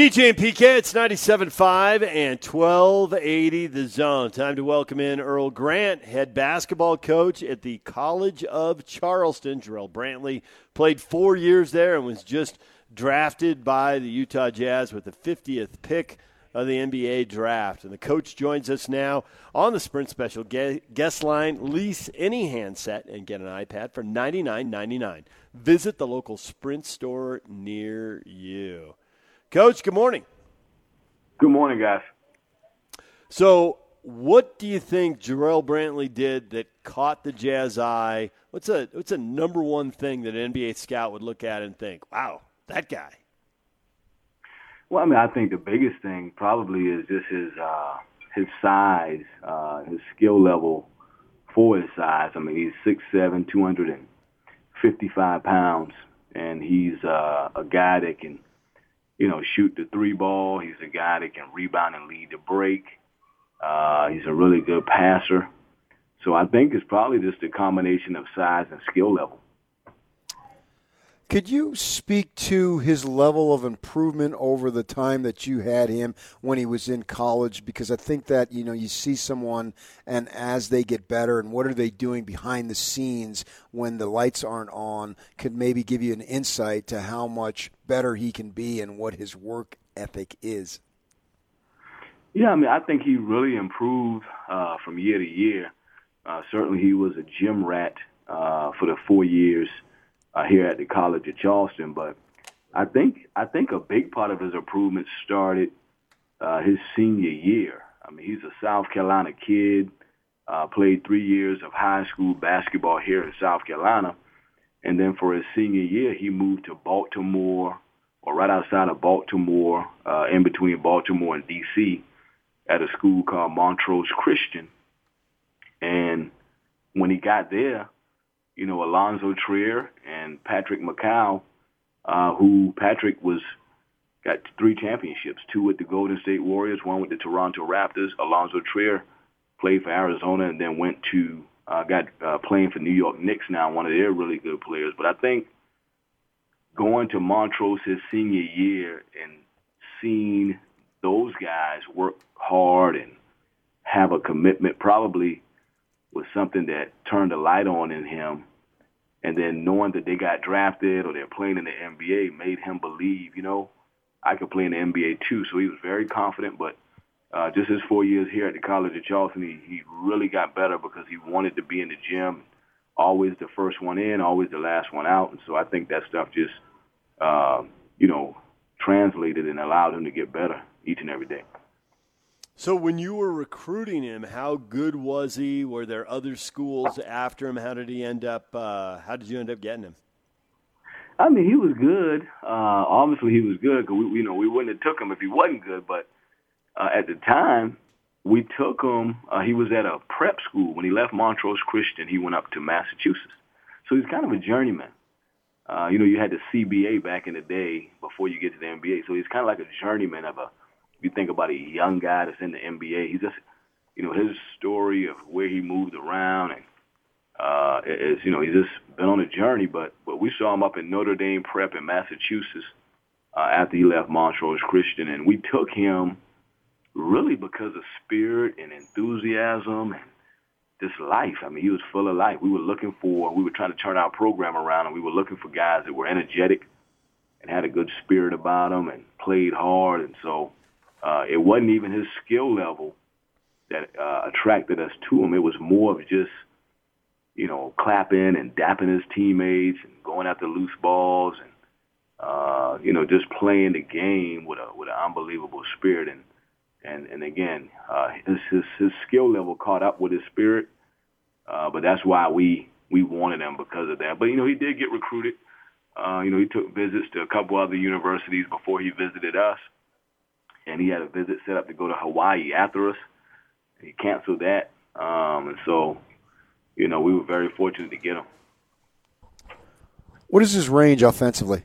DJ and PK, it's 97.5 and 1280 the zone. Time to welcome in Earl Grant, head basketball coach at the College of Charleston. Jarrell Brantley played four years there and was just drafted by the Utah Jazz with the 50th pick of the NBA draft. And the coach joins us now on the Sprint Special guest line. Lease any handset and get an iPad for $99.99. Visit the local Sprint store near you. Coach, good morning. Good morning, guys. So, what do you think Jarrell Brantley did that caught the Jazz eye? What's a what's a number one thing that an NBA scout would look at and think, "Wow, that guy"? Well, I mean, I think the biggest thing probably is just his uh, his size, uh, his skill level for his size. I mean, he's six seven, two hundred and fifty five pounds, and he's uh, a guy that can you know, shoot the three ball. He's a guy that can rebound and lead the break. Uh, he's a really good passer. So I think it's probably just a combination of size and skill level. Could you speak to his level of improvement over the time that you had him when he was in college? Because I think that you know you see someone, and as they get better, and what are they doing behind the scenes when the lights aren't on, could maybe give you an insight to how much better he can be and what his work ethic is. Yeah, I mean, I think he really improved uh, from year to year. Uh, certainly, he was a gym rat uh, for the four years uh, here at the College of Charleston. But I think I think a big part of his improvement started uh, his senior year. I mean, he's a South Carolina kid. Uh, played three years of high school basketball here in South Carolina, and then for his senior year, he moved to Baltimore, or right outside of Baltimore, uh, in between Baltimore and D.C., at a school called Montrose Christian. And when he got there, you know, Alonzo Trier and Patrick McCaw, uh, who Patrick was got three championships, two with the Golden State Warriors, one with the Toronto Raptors. Alonzo Trier played for Arizona and then went to uh, got uh, playing for New York Knicks now, one of their really good players. But I think going to Montrose his senior year and seeing those guys work hard and have a commitment probably was something that turned a light on in him. And then knowing that they got drafted or they're playing in the NBA made him believe, you know, I could play in the NBA too. So he was very confident. But uh, just his four years here at the College of Charleston, he, he really got better because he wanted to be in the gym, always the first one in, always the last one out. And so I think that stuff just, uh, you know, translated and allowed him to get better each and every day. So when you were recruiting him, how good was he? Were there other schools after him? How did he end up? Uh, how did you end up getting him? I mean, he was good. Uh, obviously, he was good because we, you know, we wouldn't have took him if he wasn't good. But uh, at the time, we took him. Uh, he was at a prep school when he left Montrose Christian. He went up to Massachusetts, so he's kind of a journeyman. Uh, you know, you had the CBA back in the day before you get to the NBA, so he's kind of like a journeyman of a you think about a young guy that's in the NBA, he's just, you know, his story of where he moved around and uh, is, you know, he's just been on a journey. But but we saw him up in Notre Dame Prep in Massachusetts uh, after he left Montrose Christian, and we took him really because of spirit and enthusiasm and this life. I mean, he was full of life. We were looking for, we were trying to turn our program around, and we were looking for guys that were energetic and had a good spirit about them and played hard. And so uh, it wasn't even his skill level that uh, attracted us to him. It was more of just, you know, clapping and dapping his teammates and going after loose balls and, uh, you know, just playing the game with a with an unbelievable spirit. And and and again, uh, his his his skill level caught up with his spirit. Uh, but that's why we we wanted him because of that. But you know, he did get recruited. Uh, you know, he took visits to a couple other universities before he visited us and he had a visit set up to go to Hawaii after us. He canceled that, um, and so you know we were very fortunate to get him. What is his range offensively?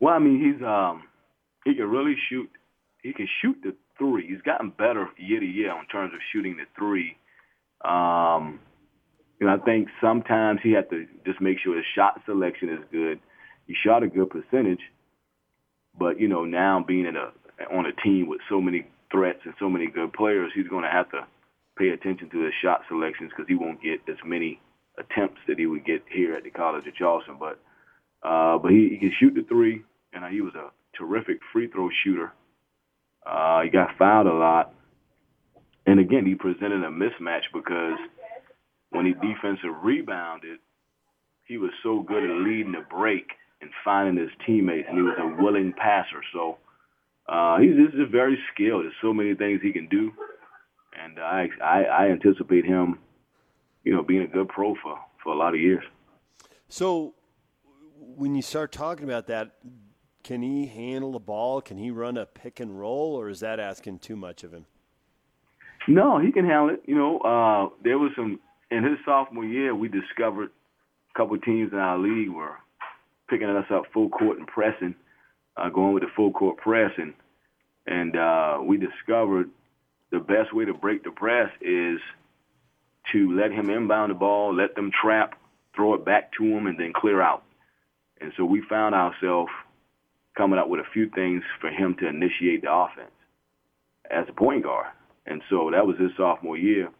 Well, I mean, he's um, he can really shoot. He can shoot the three. He's gotten better year to year in terms of shooting the three. Um, you know, I think sometimes he had to just make sure his shot selection is good. He shot a good percentage, But you know, now being in a on a team with so many threats and so many good players, he's going to have to pay attention to his shot selections because he won't get as many attempts that he would get here at the College of Charleston. But uh, but he, he can shoot the three, and he was a terrific free throw shooter. Uh, he got fouled a lot, and again, he presented a mismatch because when he defensive rebounded, he was so good at leading the break and finding his teammates, and he was a willing passer. So uh, he's, just very skilled. There's so many things he can do, and I, I I anticipate him, you know, being a good pro for for a lot of years. So when you start talking about that, can he handle the ball? Can he run a pick and roll, or is that asking too much of him? No, he can handle it. You know, uh, there was some in his sophomore year. We discovered a couple teams in our league were picking us up full court and pressing, uh, going with the full court press, and and uh, we discovered the best way to break the press is to let him inbound the ball, let them trap, throw it back to him, and then clear out. And so we found ourselves coming up with a few things for him to initiate the offense as a point guard. And so that was his sophomore year.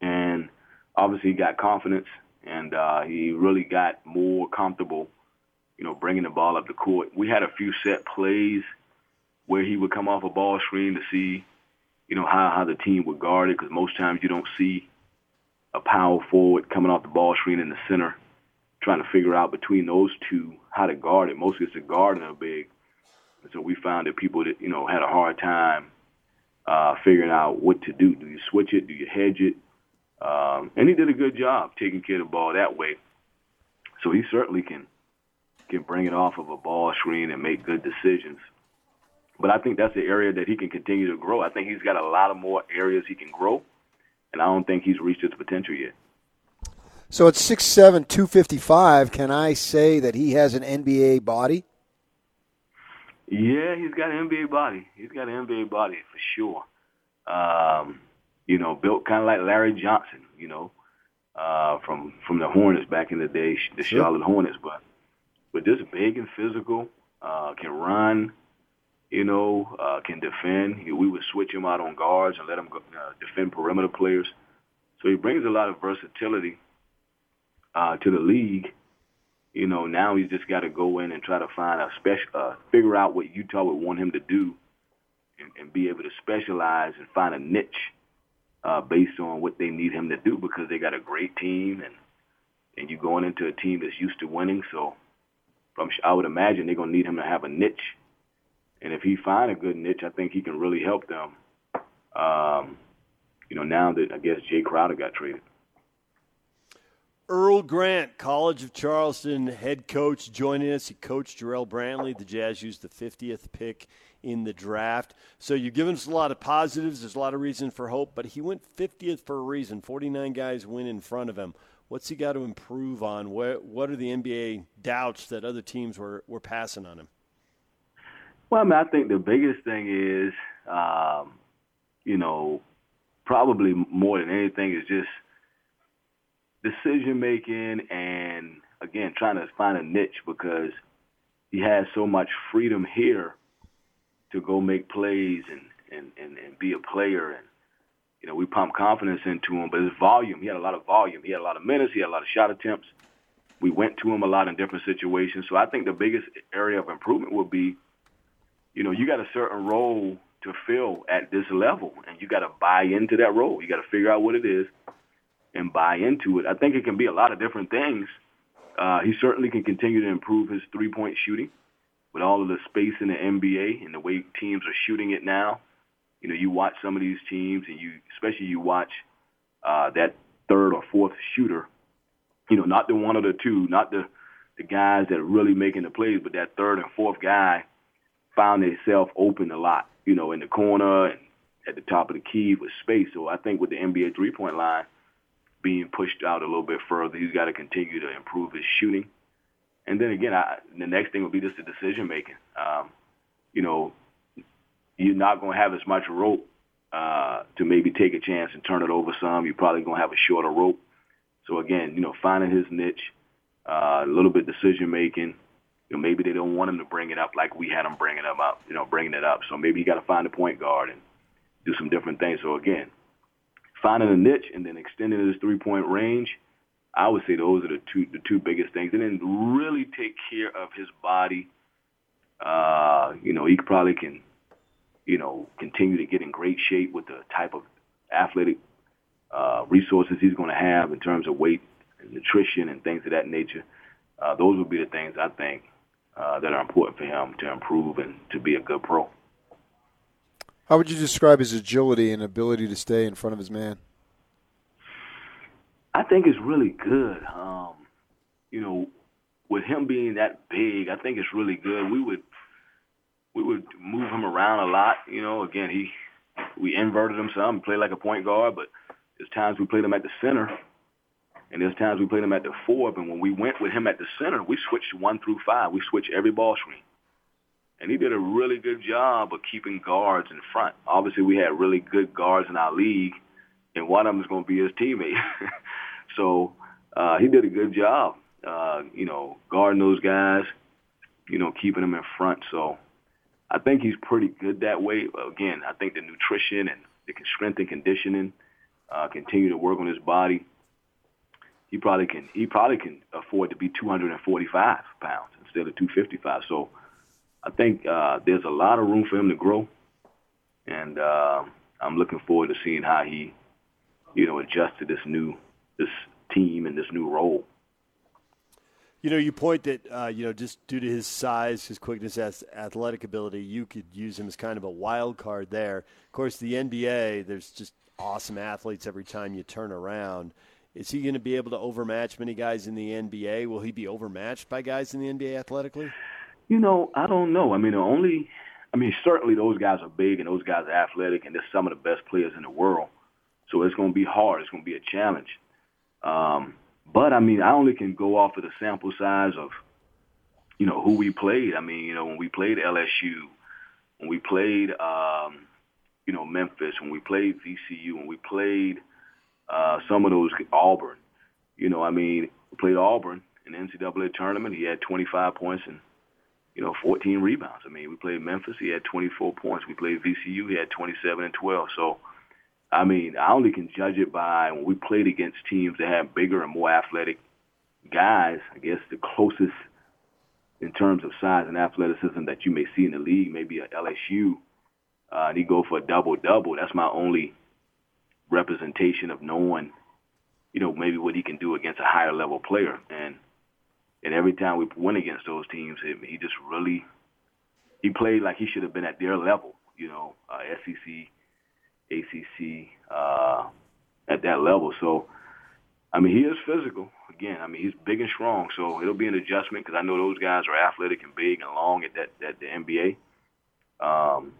And obviously he got confidence and uh, he really got more comfortable, you know, bringing the ball up the court. We had a few set plays where he would come off a ball screen to see, you know, how, how the team would guard it because most times you don't see a power forward coming off the ball screen in the center trying to figure out between those two how to guard it. Mostly it's a guard and a big. And so we found that people that, you know, had a hard time uh, figuring out what to do. Do you switch it? Do you hedge it? Um, and he did a good job taking care of the ball that way. So he certainly can can bring it off of a ball screen and make good decisions. But I think that's the area that he can continue to grow. I think he's got a lot of more areas he can grow, and I don't think he's reached his potential yet. So at 6'7", 255, can I say that he has an NBA body? Yeah, he's got an NBA body. He's got an NBA body for sure. Um, you know, built kind of like Larry Johnson, you know, uh, from from the Hornets back in the day, the sure. Charlotte Hornets. But but just big and physical, uh, can run, you know, uh, can defend. We would switch him out on guards and let him go, uh, defend perimeter players. So he brings a lot of versatility uh, to the league, you know, now he's just got to go in and try to find a special, uh, figure out what Utah would want him to do, and, and be able to specialize and find a niche uh, based on what they need him to do because they got a great team and and you're going into a team that's used to winning. So, from I would imagine they're gonna need him to have a niche, and if he find a good niche, I think he can really help them. Um, you know, now that I guess Jae Crowder got traded. Earl Grant, College of Charleston head coach, joining us. He coached Jarrell Brantley. The Jazz used the 50th pick in the draft. So you've given us a lot of positives. There's a lot of reason for hope, but he went 50th for a reason. 49 guys win in front of him. What's he got to improve on? What, what are the NBA doubts that other teams were, were passing on him? Well, I mean, I think the biggest thing is, um, you know, probably more than anything is just – decision making and again trying to find a niche because he has so much freedom here to go make plays and, and, and, and be a player and you know, we pump confidence into him, but his volume, he had a lot of volume. He had a lot of minutes, he had a lot of shot attempts. We went to him a lot in different situations. So I think the biggest area of improvement will be, you know, you got a certain role to fill at this level and you got to buy into that role. You got to figure out what it is and buy into it. I think it can be a lot of different things. Uh, he certainly can continue to improve his three-point shooting with all of the space in the NBA and the way teams are shooting it now. You know, you watch some of these teams, and you especially you watch uh, that third or fourth shooter. You know, not the one or the two, not the the guys that are really making the plays, but that third and fourth guy found themselves open a lot. You know, in the corner and at the top of the key with space. So I think with the NBA three-point line being pushed out a little bit further. He's got to continue to improve his shooting. And then again, I, the next thing will be just the decision making. Um, you know, you're not going to have as much rope uh, to maybe take a chance and turn it over some. You're probably going to have a shorter rope. So again, you know, finding his niche, uh, a little bit decision making, you know, maybe they don't want him to bring it up like we had him bringing him up, you know, bringing it up. So maybe you got to find a point guard and do some different things. So again, finding a niche and then extending his three point range, I would say those are the two the two biggest things. And then really take care of his body. Uh, you know, he probably can, you know, continue to get in great shape with the type of athletic uh, resources he's going to have in terms of weight and nutrition and things of that nature. Uh, those would be the things I think uh, that are important for him to improve and to be a good pro. How would you describe his agility and ability to stay in front of his man? I think it's really good. Um, you know, with him being that big, I think it's really good. We would we would move him around a lot. You know, again, he we inverted him some, played like a point guard, but there's times we played him at the center, and there's times we played him at the four. And when we went with him at the center, we switched one through five. We switched every ball screen and he did a really good job of keeping guards in front. Obviously, we had really good guards in our league, and one of them is going to be his teammate. so uh, he did a good job, uh, you know, guarding those guys, you know, keeping them in front. So I think he's pretty good that way. Again, I think the nutrition and the strength and conditioning uh, continue to work on his body. He probably can. He probably can afford to be 245 pounds instead of 255. So I think uh, there's a lot of room for him to grow, and uh, I'm looking forward to seeing how he, you know, adjusts to this new this team and this new role. You know, you point that uh, you know just due to his size, his quickness, his athletic ability, you could use him as kind of a wild card there. Of course, the NBA, there's just awesome athletes every time you turn around. Is he going to be able to overmatch many guys in the NBA? Will he be overmatched by guys in the NBA athletically? You know, I don't know. I mean, the only, I mean, certainly those guys are big and those guys are athletic and they're some of the best players in the world. So it's going to be hard. It's going to be a challenge. Um, but I mean, I only can go off of the sample size of, you know, who we played. I mean, you know, when we played LSU, when we played, um, you know, Memphis, when we played VCU, when we played uh, some of those Auburn, you know, I mean, we played Auburn in the NCAA tournament. He had 25 points and you know, 14 rebounds. I mean, we played Memphis. He had 24 points. We played VCU. He had 27 and 12. So, I mean, I only can judge it by when we played against teams that have bigger and more athletic guys. I guess the closest in terms of size and athleticism that you may see in the league, maybe a LSU. Uh, and he go for a double double. That's my only representation of knowing, you know, maybe what he can do against a higher level player. And and every time we went against those teams, he just really he played like he should have been at their level. You know, uh, SEC, ACC, uh, at that level. So, I mean, he is physical. Again, I mean, he's big and strong. So it'll be an adjustment because I know those guys are athletic and big and long at that at the NBA. Um,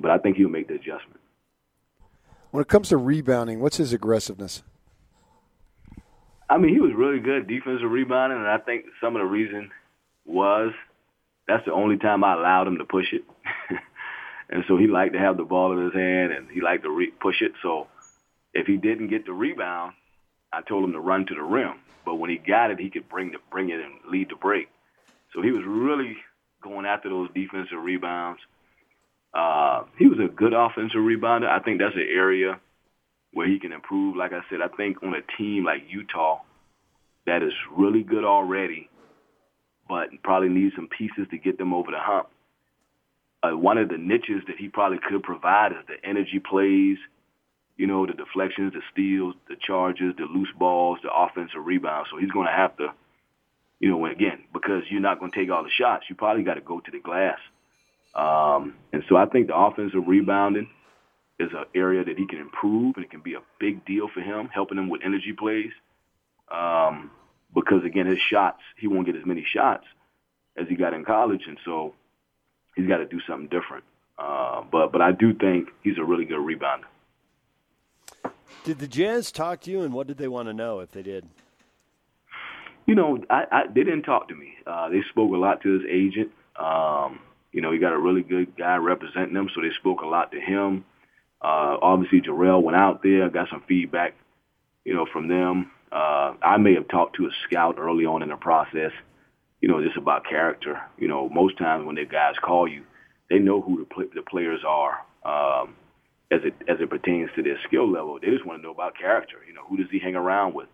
but I think he'll make the adjustment. When it comes to rebounding, what's his aggressiveness? I mean, he was really good defensive rebounding, and I think some of the reason was that's the only time I allowed him to push it. and so he liked to have the ball in his hand, and he liked to re- push it. So if he didn't get the rebound, I told him to run to the rim. But when he got it, he could bring the, bring it and lead the break. So he was really going after those defensive rebounds. Uh, he was a good offensive rebounder. I think that's an area where he can improve. Like I said, I think on a team like Utah that is really good already, but probably needs some pieces to get them over the hump. Uh, one of the niches that he probably could provide is the energy plays, you know, the deflections, the steals, the charges, the loose balls, the offensive rebounds. So he's going to have to, you know, again, because you're not going to take all the shots, you probably got to go to the glass. Um, and so I think the offensive rebounding is an area that he can improve, and it can be a big deal for him, helping him with energy plays. Um, because again, his shots, he won't get as many shots as he got in college, and so he's got to do something different. Uh, but but I do think he's a really good rebounder. Did the Jazz talk to you, and what did they want to know if they did? You know, I, I, they didn't talk to me. Uh, they spoke a lot to his agent. Um, you know, he got a really good guy representing him, so they spoke a lot to him. Uh, obviously, Jarrell went out there, got some feedback, you know, from them. Uh, I may have talked to a scout early on in the process, you know, just about character. You know, most times when the guys call you, they know who the, pl- the players are um, as it as it pertains to their skill level. They just want to know about character. You know, who does he hang around with?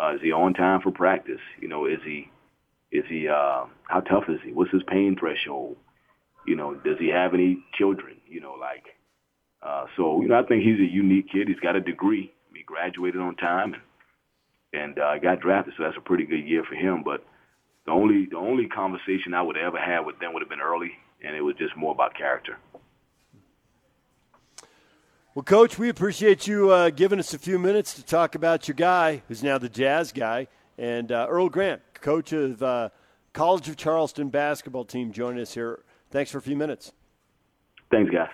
Uh, is he on time for practice? You know, is he is he uh, how tough is he? What's his pain threshold? You know, does he have any children? You know, like uh, so. You know, I think he's a unique kid. He's got a degree. He graduated on time and and uh, got drafted, so that's a pretty good year for him. But the only the only conversation I would ever have with them would have been early, and it was just more about character. Well, Coach, we appreciate you uh, giving us a few minutes to talk about your guy, who's now the Jazz guy, and uh, Earl Grant, coach of uh, College of Charleston basketball team, joining us here. Thanks for a few minutes. Thanks, guys.